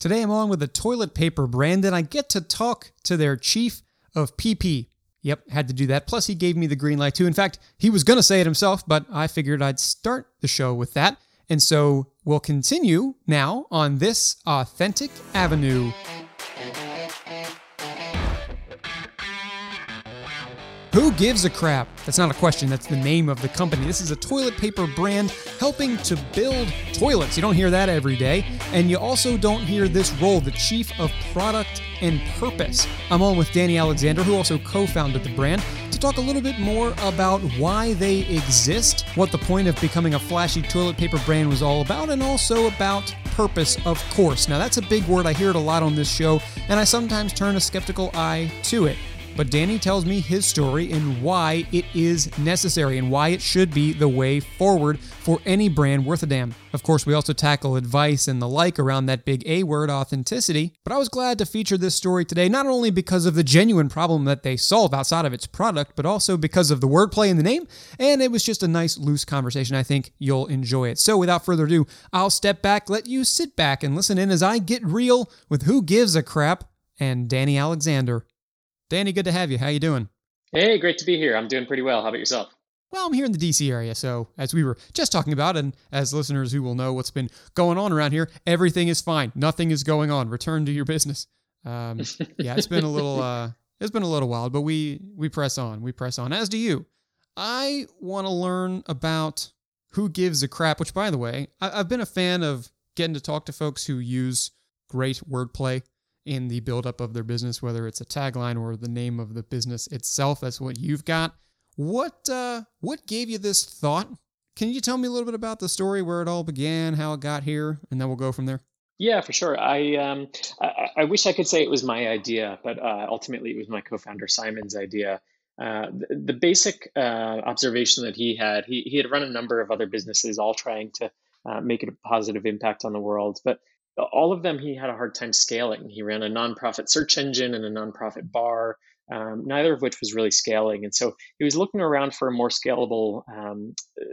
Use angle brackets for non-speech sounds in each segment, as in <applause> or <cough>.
Today I'm on with the toilet paper brand and I get to talk to their chief of PP. Yep, had to do that. Plus, he gave me the green light too. In fact, he was going to say it himself, but I figured I'd start the show with that. And so we'll continue now on this authentic avenue. Who gives a crap? That's not a question, that's the name of the company. This is a toilet paper brand helping to build toilets. You don't hear that every day. And you also don't hear this role, the chief of product and purpose. I'm on with Danny Alexander, who also co founded the brand, to talk a little bit more about why they exist, what the point of becoming a flashy toilet paper brand was all about, and also about purpose, of course. Now, that's a big word. I hear it a lot on this show, and I sometimes turn a skeptical eye to it. But Danny tells me his story and why it is necessary and why it should be the way forward for any brand worth a damn. Of course, we also tackle advice and the like around that big A word, authenticity. But I was glad to feature this story today, not only because of the genuine problem that they solve outside of its product, but also because of the wordplay in the name. And it was just a nice, loose conversation. I think you'll enjoy it. So without further ado, I'll step back, let you sit back and listen in as I get real with Who Gives a Crap and Danny Alexander. Danny, good to have you. How you doing? Hey, great to be here. I'm doing pretty well. How about yourself? Well, I'm here in the DC area, so as we were just talking about, and as listeners who will know what's been going on around here, everything is fine. Nothing is going on. Return to your business. Um, <laughs> yeah, it's been a little, uh, it's been a little wild, but we we press on. We press on. As do you. I want to learn about who gives a crap. Which, by the way, I, I've been a fan of getting to talk to folks who use great wordplay in the buildup of their business, whether it's a tagline or the name of the business itself. That's what you've got. What uh, what gave you this thought? Can you tell me a little bit about the story, where it all began, how it got here, and then we'll go from there. Yeah, for sure. I um, I, I wish I could say it was my idea, but uh, ultimately it was my co-founder Simon's idea. Uh, the, the, basic uh, observation that he had, he, he had run a number of other businesses, all trying to uh, make a positive impact on the world. But all of them he had a hard time scaling. He ran a nonprofit search engine and a nonprofit bar, um, neither of which was really scaling. And so he was looking around for a more scalable um, uh,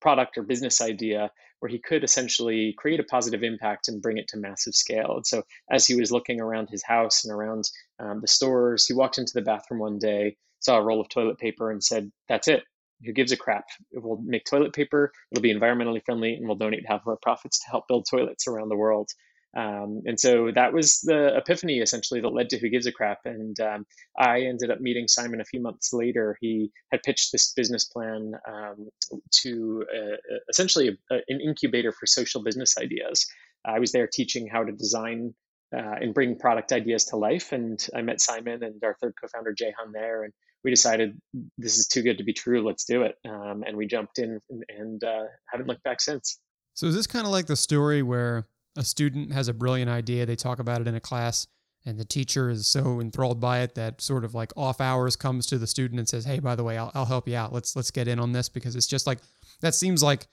product or business idea where he could essentially create a positive impact and bring it to massive scale. And so as he was looking around his house and around um, the stores, he walked into the bathroom one day, saw a roll of toilet paper, and said, That's it who gives a crap? We'll make toilet paper. It'll be environmentally friendly, and we'll donate half of our profits to help build toilets around the world. Um, and so that was the epiphany essentially that led to Who Gives a Crap. And um, I ended up meeting Simon a few months later. He had pitched this business plan um, to uh, essentially a, an incubator for social business ideas. I was there teaching how to design uh, and bring product ideas to life. And I met Simon and our third co founder, Jehan, there. And we decided this is too good to be true. Let's do it. Um, and we jumped in and, and uh, haven't looked back since. So is this kind of like the story where a student has a brilliant idea, they talk about it in a class, and the teacher is so enthralled by it that sort of like off hours comes to the student and says, "Hey, by the way, I'll, I'll help you out. Let's let's get in on this because it's just like that seems like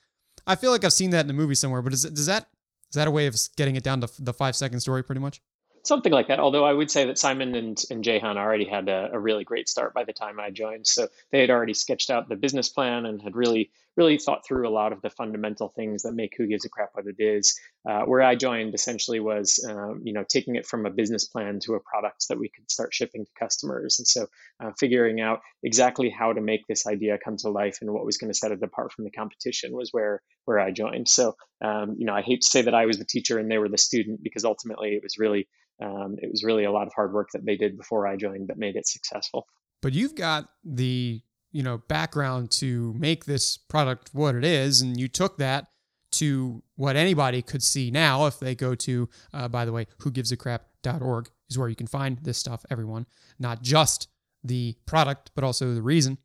I feel like I've seen that in a movie somewhere. But is does that is that a way of getting it down to the five second story, pretty much? Something like that. Although I would say that Simon and, and Jehan already had a, a, really great start by the time I joined. So they had already sketched out the business plan and had really, really thought through a lot of the fundamental things that make Who Gives a Crap what it is. Uh, where I joined essentially was, um, you know, taking it from a business plan to a product that we could start shipping to customers. And so uh, figuring out exactly how to make this idea come to life and what was going to set it apart from the competition was where where I joined. So, um, you know, I hate to say that I was the teacher and they were the student because ultimately it was really um, it was really a lot of hard work that they did before I joined that made it successful. But you've got the you know background to make this product what it is, and you took that to what anybody could see now if they go to uh, by the way who gives a crap.org is where you can find this stuff everyone. Not just the product but also the reason.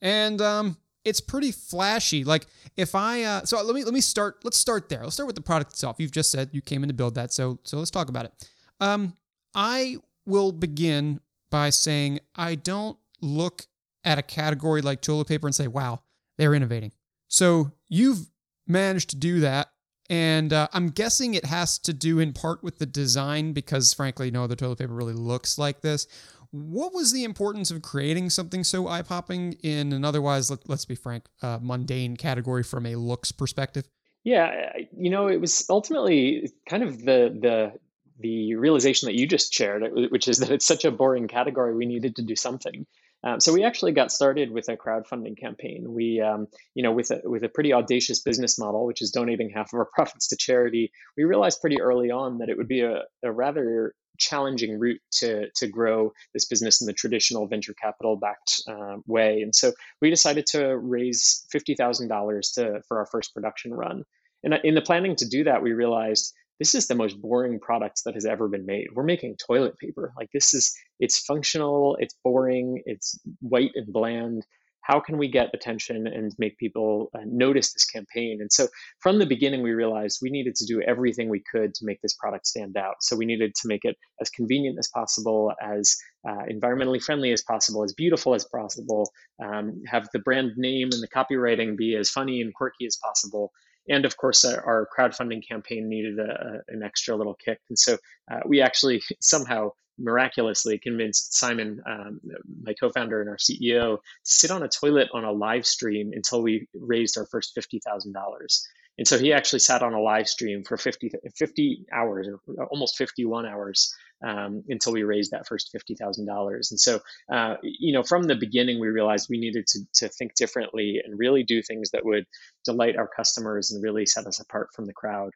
And um, it's pretty flashy. Like if i uh, so let me let me start let's start there. Let's start with the product itself. You've just said you came in to build that so so let's talk about it. Um, I will begin by saying I don't look at a category like toilet paper and say, wow, they're innovating. So you've managed to do that. And uh, I'm guessing it has to do in part with the design because, frankly, no other toilet paper really looks like this. What was the importance of creating something so eye popping in an otherwise, let, us be frank, uh, mundane category from a looks perspective? Yeah, you know, it was ultimately kind of the the the realization that you just shared, which is that it's such a boring category, we needed to do something. Um, so we actually got started with a crowdfunding campaign. We, um, you know, with a with a pretty audacious business model, which is donating half of our <laughs> profits to charity. We realized pretty early on that it would be a, a rather challenging route to to grow this business in the traditional venture capital backed uh, way. And so we decided to raise fifty thousand dollars to for our first production run. And in the planning to do that, we realized this is the most boring product that has ever been made. We're making toilet paper. Like this is it's functional, it's boring, it's white and bland how can we get attention and make people uh, notice this campaign? And so from the beginning, we realized we needed to do everything we could to make this product stand out. So we needed to make it as convenient as possible, as uh, environmentally friendly as possible, as beautiful as possible, um, have the brand name and the copywriting be as funny and quirky as possible. And of course, our, our crowdfunding campaign needed a, a, an extra little kick. And so uh, we actually <laughs> somehow miraculously convinced Simon, um, my co-founder and our CEO, to sit on a toilet on a live stream until we raised our first fifty thousand dollars. And so he actually sat on a live stream for 50, 50 hours, or almost 51 hours, um, until we raised that first $50,000. And so, uh, you know, from the beginning, we realized we needed to, to think differently and really do things that would delight our customers and really set us apart from the crowd.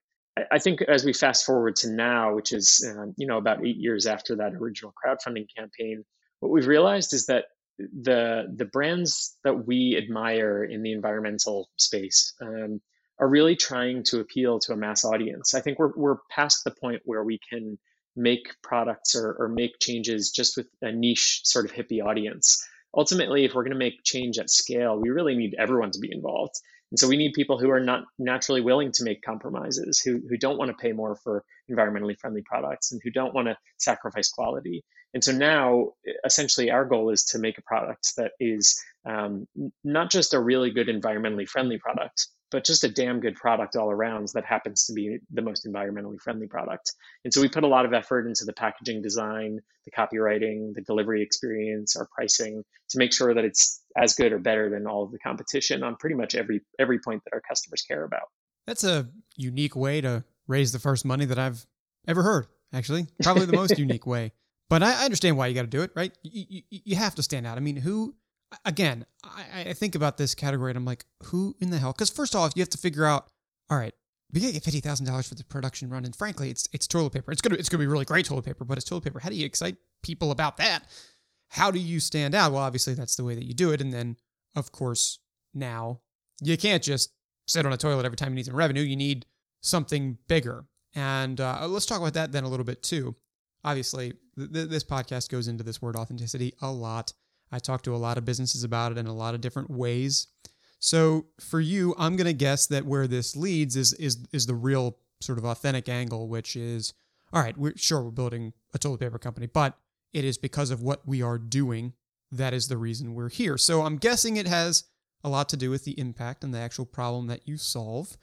I think as we fast forward to now, which is um, you know about eight years after that original crowdfunding campaign, what we've realized is that the the brands that we admire in the environmental space um, are really trying to appeal to a mass audience. I think we're we're past the point where we can make products or, or make changes just with a niche sort of hippie audience. Ultimately, if we're going to make change at scale, we really need everyone to be involved. And so we need people who are not naturally willing to make compromises, who, who don't want to pay more for environmentally friendly products and who don't want to sacrifice quality. And so now, essentially, our goal is to make a product that is um, not just a really good environmentally friendly product, but just a damn good product all around that happens to be the most environmentally friendly product. And so we put a lot of effort into the packaging design, the copywriting, the delivery experience, our pricing to make sure that it's as good or better than all of the competition on pretty much every every point that our customers care about. That's a unique way to raise the first money that I've ever heard. Actually, probably the most <laughs> unique way. But I, understand why you got to do it, right? You, you, you have to stand out. I mean, who again, I, I think about this category and I'm like, who in the hell? Because first off, you have to figure out, all right, we gotta get fifty thousand dollars for the production run, and frankly, it's it's toilet paper. It's gonna it's gonna be really great toilet paper, but it's toilet paper. How do you excite people about that? How do you stand out? Well, obviously that's the way that you do it, and then of course now you can't just sit on a toilet every time you need some revenue. You need something bigger, and uh, let's talk about that then a little bit too. Obviously, th- this podcast goes into this word authenticity a lot. I talk to a lot of businesses about it in a lot of different ways. So for you, I'm going to guess that where this leads is is is the real sort of authentic angle, which is all right. We're sure we're building a toilet paper company, but it is because of what we are doing that is the reason we're here. So I'm guessing it has a lot to do with the impact and the actual problem that you solve.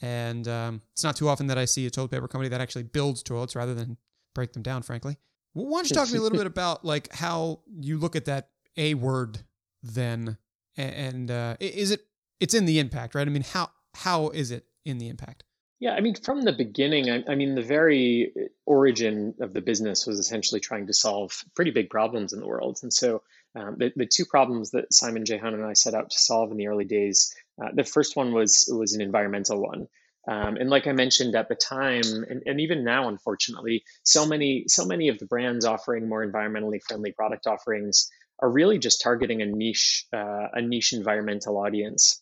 And um, it's not too often that I see a toilet paper company that actually builds toilets rather than break them down. Frankly, well, why don't you talk to me a little <laughs> bit about like how you look at that a word then and uh, is it it's in the impact right? I mean how how is it in the impact? Yeah i mean from the beginning i, I mean the very origin of the business was essentially trying to solve pretty big problems in the world. And so um, the, the two problems that simon jehan and i set out to solve in the early days uh, the first one was was an environmental one. Um, and like I mentioned at the time, and, and even now, unfortunately, so many so many of the brands offering more environmentally friendly product offerings are really just targeting a niche uh, a niche environmental audience.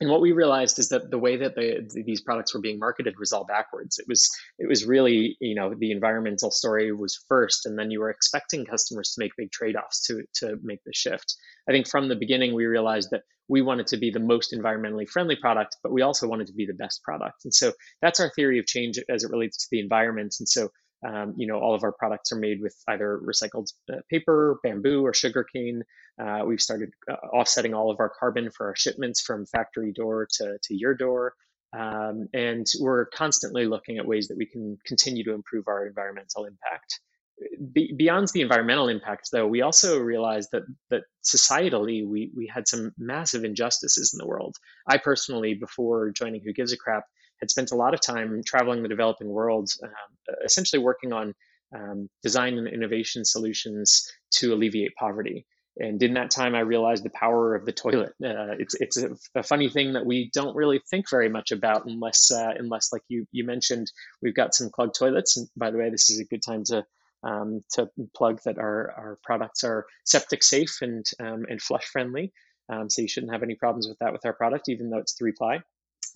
And what we realized is that the way that the, these products were being marketed was all backwards. It was it was really you know the environmental story was first, and then you were expecting customers to make big trade offs to to make the shift. I think from the beginning we realized that we wanted to be the most environmentally friendly product, but we also wanted to be the best product. And so that's our theory of change as it relates to the environment. And so um, you know, all of our products are made with either recycled uh, paper, bamboo, or sugarcane. Uh, we've started uh, offsetting all of our carbon for our shipments from factory door to, to your door. Um, and we're constantly looking at ways that we can continue to improve our environmental impact. Be, beyond the environmental impact, though, we also realized that that societally we we had some massive injustices in the world. I personally, before joining Who Gives a Crap, had spent a lot of time traveling the developing world, um, essentially working on um, design and innovation solutions to alleviate poverty. And in that time, I realized the power of the toilet. Uh, it's it's a, a, funny thing that we don't really think very much about unless uh, unless like you you mentioned, we've got some clogged toilets. And by the way, this is a good time to um, to plug that our, our products are septic safe and um, and flush friendly. Um, so you shouldn't have any problems with that with our product, even though it's three ply.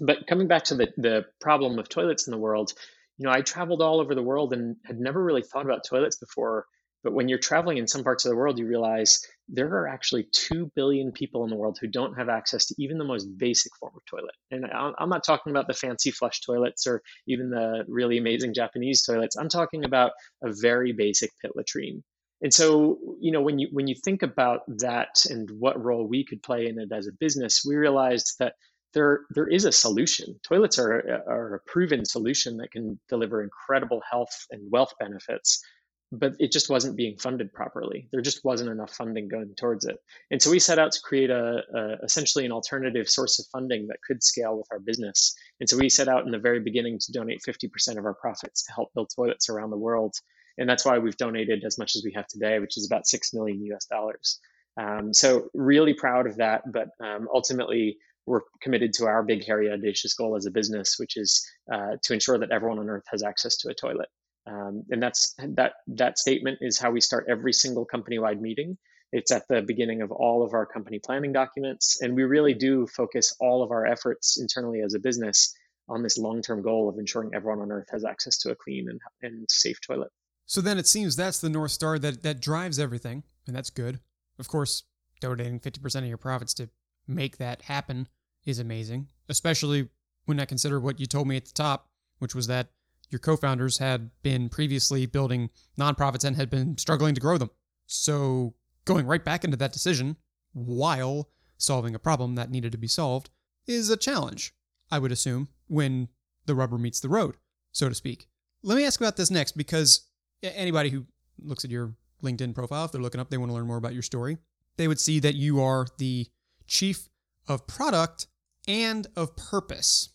But coming back to the the problem of toilets in the world, you know, I traveled all over the world and had never really thought about toilets before. But when you're traveling in some parts of the world, you realize there are actually 2 billion people in the world who don't have access to even the most basic form of toilet. And I'm not talking about the fancy flush toilets or even the really amazing Japanese toilets. I'm talking about a very basic pit latrine. And so, you know, when you when you think about that and what role we could play in it as a business, we realized that there there is a solution. Toilets are, are a proven solution that can deliver incredible health and wealth benefits, but it just wasn't being funded properly. There just wasn't enough funding going towards it, and so we set out to create a, a essentially an alternative source of funding that could scale with our business. And so we set out in the very beginning to donate 50% of our profits to help build toilets around the world, and that's why we've donated as much as we have today, which is about six million US dollars. Um, so really proud of that, but um, ultimately we're committed to our big, hairy, audacious goal as a business, which is uh, to ensure that everyone on Earth has access to a toilet. Um, and that's that. That statement is how we start every single company-wide meeting. It's at the beginning of all of our company planning documents, and we really do focus all of our efforts internally as a business on this long-term goal of ensuring everyone on Earth has access to a clean and, and safe toilet. So then it seems that's the north star that that drives everything, and that's good. Of course, donating 50% of your profits to make that happen is amazing, especially when I consider what you told me at the top, which was that your co founders had been previously building nonprofits and had been struggling to grow them. So going right back into that decision while solving a problem that needed to be solved is a challenge, I would assume, when the rubber meets the road, so to speak. Let me ask about this next because anybody who looks at your LinkedIn profile, if they're looking up, they want to learn more about your story, they would see that you are the chief of product and of purpose.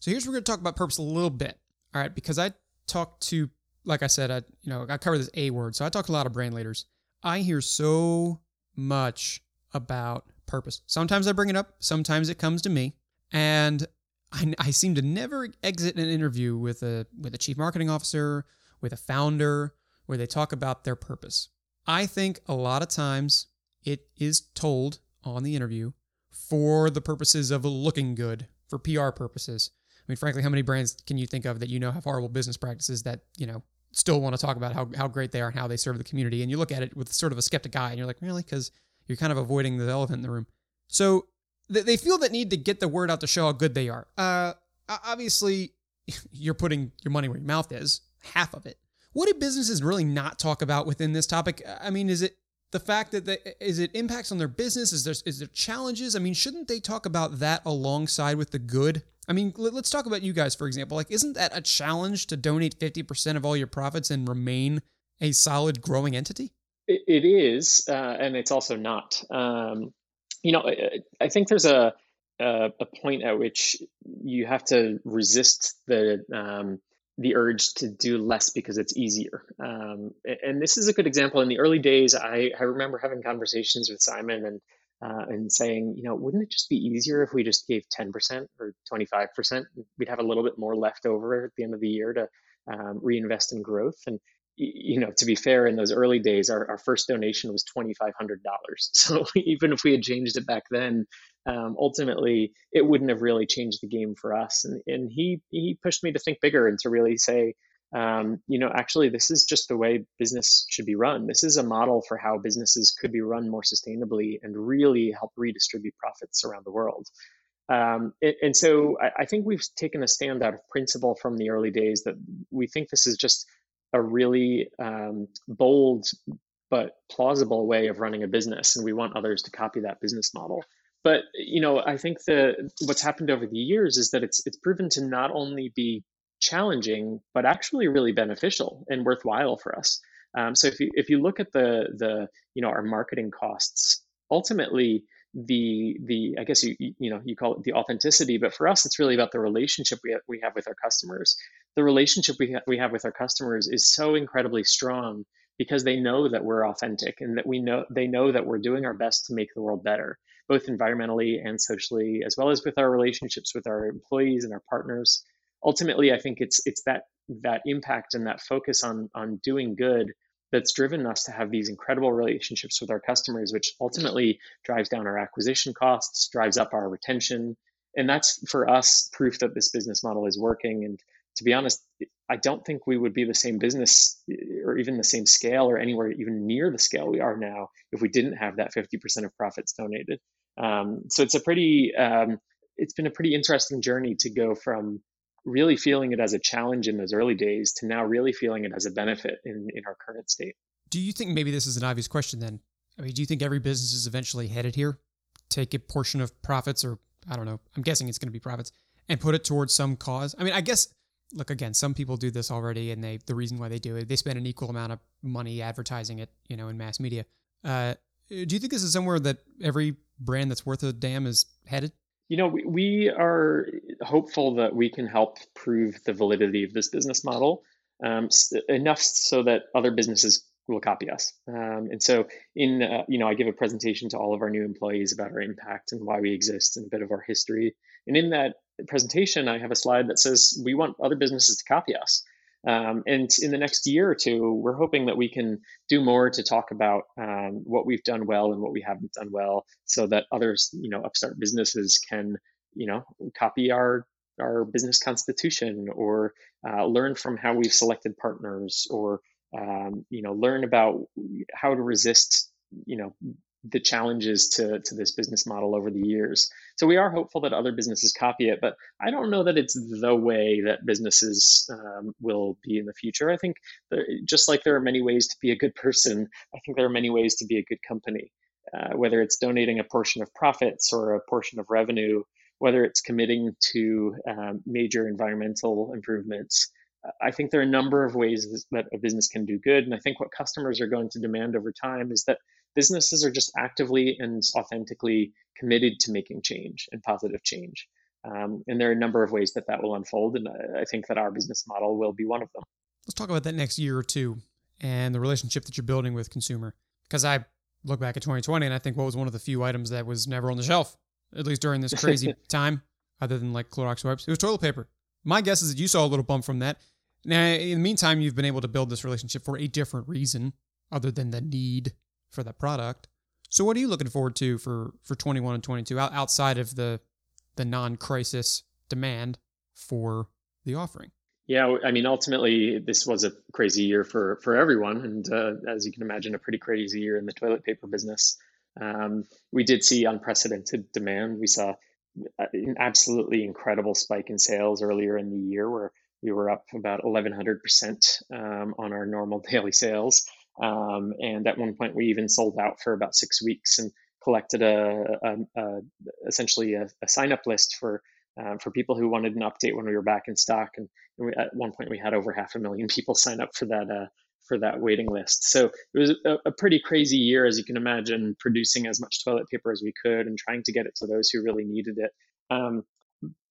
So here's we're going to talk about purpose a little bit. All right, because I talk to, like I said, I you know I cover this A word, so I talk to a lot of brand leaders. I hear so much about purpose. Sometimes I bring it up, sometimes it comes to me, and I, I seem to never exit an interview with a with a chief marketing officer, with a founder, where they talk about their purpose. I think a lot of times it is told on the interview for the purposes of looking good, for PR purposes. I mean, frankly, how many brands can you think of that you know have horrible business practices that, you know, still want to talk about how, how great they are and how they serve the community? And you look at it with sort of a skeptic eye and you're like, really? Because you're kind of avoiding the elephant in the room. So they feel that need to get the word out to show how good they are. Uh, obviously, <laughs> you're putting your money where your mouth is, half of it. What do businesses really not talk about within this topic? I mean, is it the fact that the, is it impacts on their business? Is there is there challenges? I mean, shouldn't they talk about that alongside with the good? I mean, let's talk about you guys for example. Like, isn't that a challenge to donate fifty percent of all your profits and remain a solid growing entity? it, it is, uh, and it's also not. Um, you know, I, I think there's a, a, a point at which you have to resist the um, the urge to do less because it's easier. Um, and this is a good example. In the early days, I, I remember having conversations with Simon and uh, and saying, you know, wouldn't it just be easier if we just gave 10% or 25%? We'd have a little bit more left over at the end of the year to um, reinvest in growth. And you know, to be fair, in those early days, our, our first donation was twenty five hundred dollars. <laughs> So even if we had changed it back then, um, ultimately it wouldn't have really changed the game for us. And, and he he pushed me to think bigger and to really say, um, you know, actually this is just the way business should be run. This is a model for how businesses could be run more sustainably and really help redistribute profits around the world. Um, and, and, so I, I think we've taken a stand out of principle from the early days that we think this is just a really um, bold but plausible way of running a business, and we want others to copy that business model. But you know, I think that what's happened over the years is that it's it's proven to not only be challenging, but actually really beneficial and worthwhile for us. Um, so if you if you look at the the you know our marketing costs, ultimately the the I guess you you know you call it the authenticity, but for us it's really about the relationship we have, we have with our customers. The relationship we ha- we have with our customers is so incredibly strong because they know that we're authentic and that we know they know that we're doing our best to make the world better, both environmentally and socially, as well as with our relationships with our employees and our partners. Ultimately, I think it's it's that that impact and that focus on on doing good that's driven us to have these incredible relationships with our customers, which ultimately drives down our acquisition costs, drives up our retention. And that's for us proof that this business model is working. And to be honest, I don't think we would be the same business or even the same scale or anywhere even near the scale we are now if we didn't have that 50% of profits donated. Um, so it's a pretty, um, it's been a pretty interesting journey to go from really feeling it as a challenge in those early days to now really feeling it as a benefit in, in our current state. Do you think maybe this is an obvious question then? I mean, do you think every business is eventually headed here? Take a portion of profits, or I don't know, I'm guessing it's going to be profits, and put it towards some cause? I mean, I guess, look, again, some people do this already, and they the reason why they do it, they spend an equal amount of money advertising it, you know, in mass media. Uh, do you think this is somewhere that every brand that's worth a damn is headed? You know, we, we are hopeful that we can help prove the validity of this business model um, enough so that other businesses will copy us. Um, and so, in uh, you know, I give a presentation to all of our new employees about our impact and why we exist and a bit of our history. And in that presentation, I have a slide that says we want other businesses to copy us. Um, and in the next year or two, we're hoping that we can do more to talk about um, what we've done well and what we haven't done well, so that others, you know, upstart businesses can, you know, copy our our business constitution or uh, learn from how we've selected partners or um, you know learn about how to resist you know the challenges to, to this business model over the years. So we are hopeful that other businesses copy it, but I don't know that it's the way that businesses um, will be in the future. I think there, just like there are many ways to be a good person, I think there are many ways to be a good company. Uh, whether it's donating a portion of profits or a portion of revenue, whether it's committing to um, major environmental improvements. I think there are a number of ways that a business can do good. And I think what customers are going to demand over time is that businesses are just actively and authentically committed to making change and positive change. Um, and there are a number of ways that that will unfold. And I think that our business model will be one of them. Let's talk about that next year or two and the relationship that you're building with consumer. Because I look back at 2020 and I think what was one of the few items that was never on the shelf, at least during this crazy <laughs> time, other than like Clorox wipes, it was toilet paper. My guess is that you saw a little bump from that. Now, in the meantime, you've been able to build this relationship for a different reason other than the need for that product. So what are you looking forward to for for 21 and 22 outside of the the non-crisis demand for the offering? Yeah, I mean, ultimately, this was a crazy year for for everyone, and uh, as you can imagine, a pretty crazy year in the toilet paper business. Um, we did see unprecedented demand. We saw an absolutely incredible spike in sales earlier in the year, where we were up about 1,100% um, on our normal <laughs> daily sales. Um, and at one point, we even sold out for about six weeks and collected a, a, a essentially a, a, sign up list for um, for people who wanted an update when we were back in stock. And, and we, at one point, we had over half a million <laughs> people sign up for that uh, for that waiting list. So it was a, a, pretty crazy year, as you can imagine, producing as much toilet paper as we could and trying to get it to those who really needed it. Um,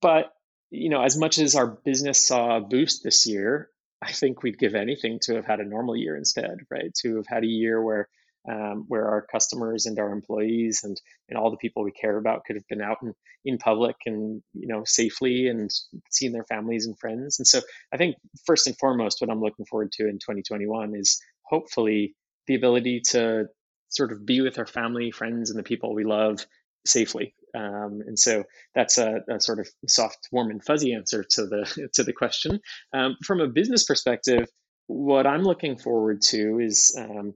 but you know, as much as our business saw a boost this year, I think we'd give anything to have had a normal year instead, right? To have had a year where um, where our customers and our employees and, and all the people we care about could have been out in, in public and you know safely and seeing their families and friends. And so I think first and foremost, what I'm looking forward to in 2021 is hopefully the ability to sort of be with our family, friends, and the people we love safely um, and so that's a, a, sort of soft, warm, and fuzzy answer to the <laughs> to the question. Um, from a business perspective, what I'm looking forward to is um,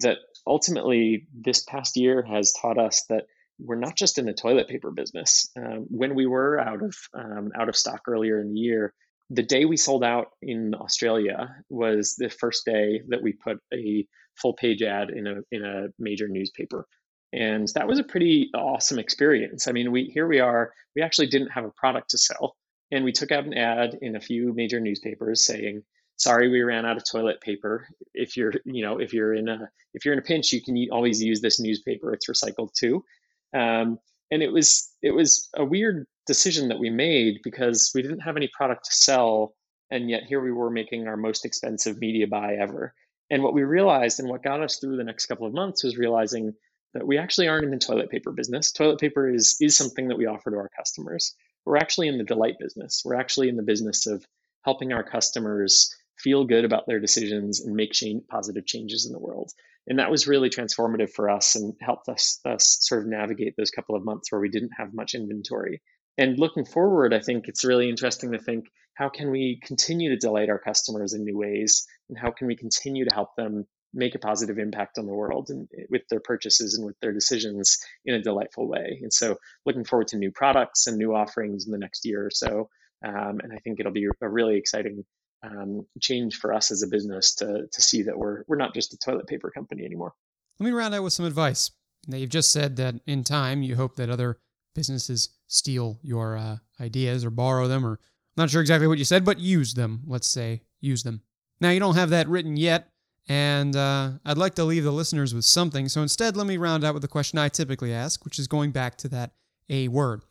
that ultimately this past year has taught us that we're not just in the toilet paper business. Um, when we were out of um, out of stock earlier in the year, the day we sold out in Australia was the first day that we put a full page ad in a in a major newspaper and that was a pretty awesome experience. I mean we here we are we actually didn't have a product to sell and we took out an ad in a few major newspapers saying sorry we ran out of toilet paper. If you're you know if you're in a if you're in a pinch you can always use this newspaper. It's recycled too. Um, and it was it was a weird decision that we made because we didn't have any product to sell, and yet here we were making our most expensive media buy ever. And what we realized, and what got us through the next couple of months, was realizing that we actually aren't in the toilet paper business. Toilet paper is is something that we offer to our customers. We're actually in the delight business. We're actually in the business of helping our customers feel good about their decisions and make change, positive changes in the world. And that was really transformative for us and helped us, us sort of navigate those couple of months where we didn't have much inventory. And looking forward, I think it's really interesting to think how can we continue to delight our customers in new ways and how can we continue to help them make a positive impact on the world and with their purchases and with their decisions in a delightful way. And so, looking forward to new products and new offerings in the next year or so. Um, and I think it'll be a really exciting um, change for us as a business to to see that we're we're not just a toilet paper company anymore. Let me round out with some advice. Now, you've just said that in time you hope that other businesses steal your uh, ideas or borrow them, or I'm not sure exactly what you said, but use them. Let's say use them. Now you don't have that written yet, and uh, I'd like to leave the listeners with something. So instead, let me round out with the question I typically ask, which is going back to that A word.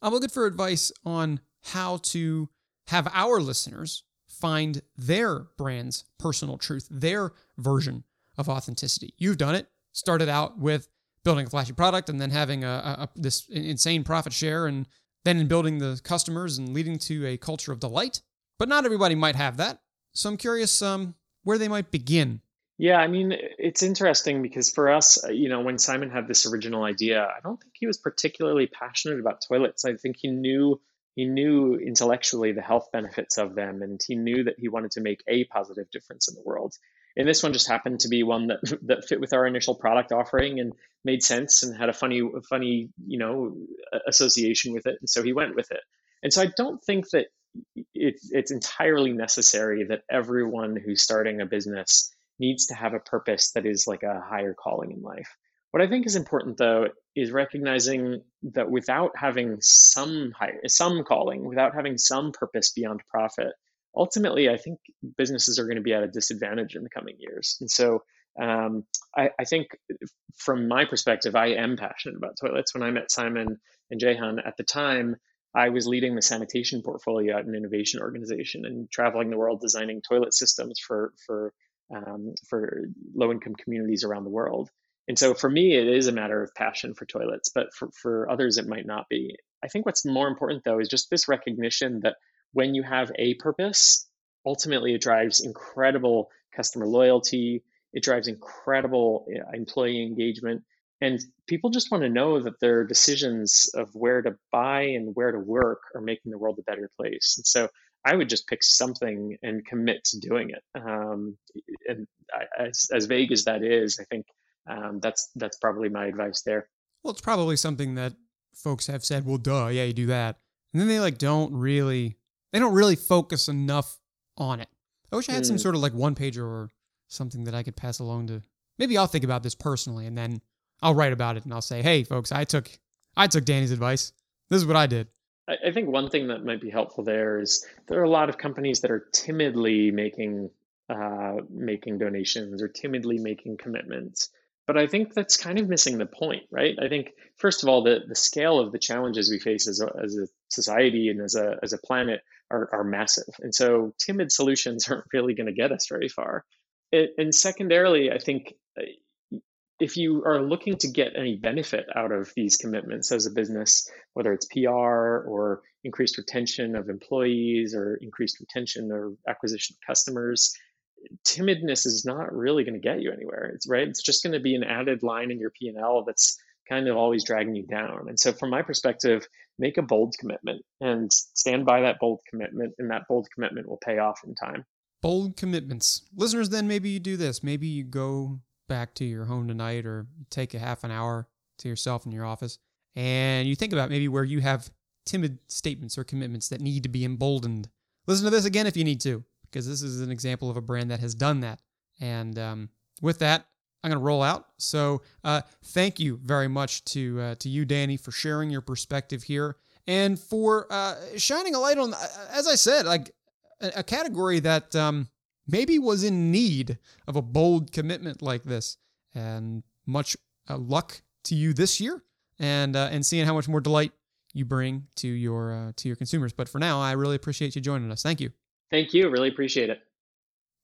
I'm looking for advice on how to have our listeners find their brand's personal truth, their version of authenticity. You've done it. Started out with building a flashy product and then having a, a, this insane profit share, and then in building the customers and leading to a culture of delight. But not everybody might have that. So I'm curious um, where they might begin. Yeah, I mean, it's interesting because for us, uh, you know, when Simon had this original idea, I don't think he was particularly passionate about toilets. I think he knew he knew intellectually the health benefits of them and he knew that he wanted to make a positive difference in the world and this one just happened to be one that <laughs> that fit with our initial product offering and made sense and had a funny funny you know association with it and so he went with it and so i don't think that it's it's entirely necessary that everyone who's starting a business needs to have a purpose that is like a higher calling in life what I think is important, though, is recognizing that without having some higher, some calling, without having some purpose beyond profit, ultimately, I think businesses are going to be at a disadvantage in the coming years. And so, um, I, I, think, from my perspective, I am passionate about toilets. When I met Simon and Jehan at the time, I was leading the sanitation portfolio at an innovation organization and traveling the world designing toilet systems for for um, for low income communities around the world. And so for me, it is a matter of passion for toilets, but for, for others, it might not be. I think what's more important, though, is just this recognition that when you have a purpose, ultimately it drives incredible customer loyalty, it drives incredible employee engagement. And people just want to know that their decisions of where to buy and where to work are making the world a better place. And so I would just pick something and commit to doing it. Um, and I, as, as vague as that is, I think um, that's that's probably my advice there. Well, it's probably something that folks have said, "Well, duh, yeah, you do that," and then they like don't really they don't really focus enough on it. I wish I had mm. some sort of like one pager or something that I could pass along to. Maybe I'll think about this personally, and then I'll write about it and I'll say, "Hey, folks, I took I took Danny's advice. This is what I did." I think one thing that might be helpful there is there are a lot of companies that are timidly making uh, making donations or timidly making commitments but I think that's kind of missing the point, right? I think first of all, the the scale of the challenges we face as a, as a society and as a as a planet are, are massive, and so timid solutions <laughs> aren't really going to get us very far. It, and secondarily, I think uh, if you are looking to get any benefit out of these commitments as a business, whether it's PR or increased retention of employees or increased retention or acquisition of customers, timidness is not really going to get you anywhere. It's right. It's just going to be an added line in your P and L that's kind of always dragging you down. And so, from my perspective, make a bold commitment and stand by that bold commitment, and that bold commitment will pay off in time. Bold commitments, listeners. Then maybe you do this. Maybe you go back to your home tonight, or take a half an hour to yourself in your office, and you think about maybe where you have timid statements or commitments that need to be emboldened. Listen to this again if you need to because this is an example of a brand that has done that. And um, with that, I'm going to roll out. So uh, thank you very much to uh, to you, Danny, for sharing your perspective here and for uh, shining a light on, uh, as I said, like a, a category that um, maybe was in need of a bold commitment like this. And much uh, luck to you this year and uh, and seeing how much more delight you bring to your uh, to your consumers. But for now, I really appreciate you joining us. Thank you. Thank you. Really appreciate it.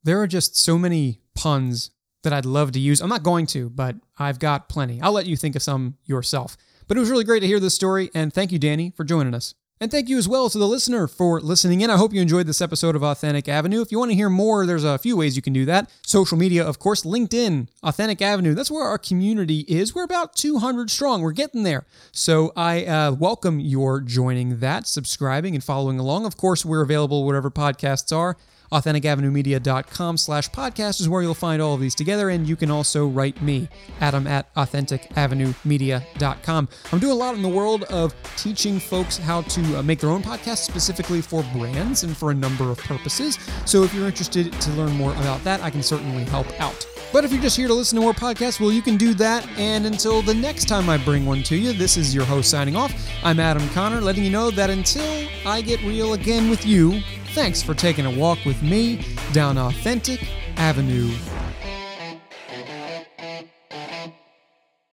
There are just so many puns that I'd love to use. I'm not going to, but I've got plenty. I'll let you think of some yourself. But it was really great to hear this story, and thank you, Danny, for joining us. And thank you as well to the listener for listening in. I hope you enjoyed this episode of Authentic Avenue. If you want to hear more, there's a few ways you can do that. Social media, of course, LinkedIn, Authentic Avenue. That's where our community is. We're about 200 strong. We're getting there. So I uh, welcome your joining that, subscribing, and following along. Of course, we're available wherever podcasts are AuthenticAvenueMedia.com slash podcast is where you'll find all of these together, and you can also write me, Adam at AuthenticAvenueMedia.com. I'm doing a lot in the world of teaching folks how to uh, make their own podcasts specifically for brands and for a number of purposes. So if you're interested to learn more about that, I can certainly help out. But if you're just here to listen to more podcasts, well, you can do that. And until the next time I bring one to you, this is your host signing off. I'm Adam Conner, letting you know that until I get real again with you, Thanks for taking a walk with me down Authentic Avenue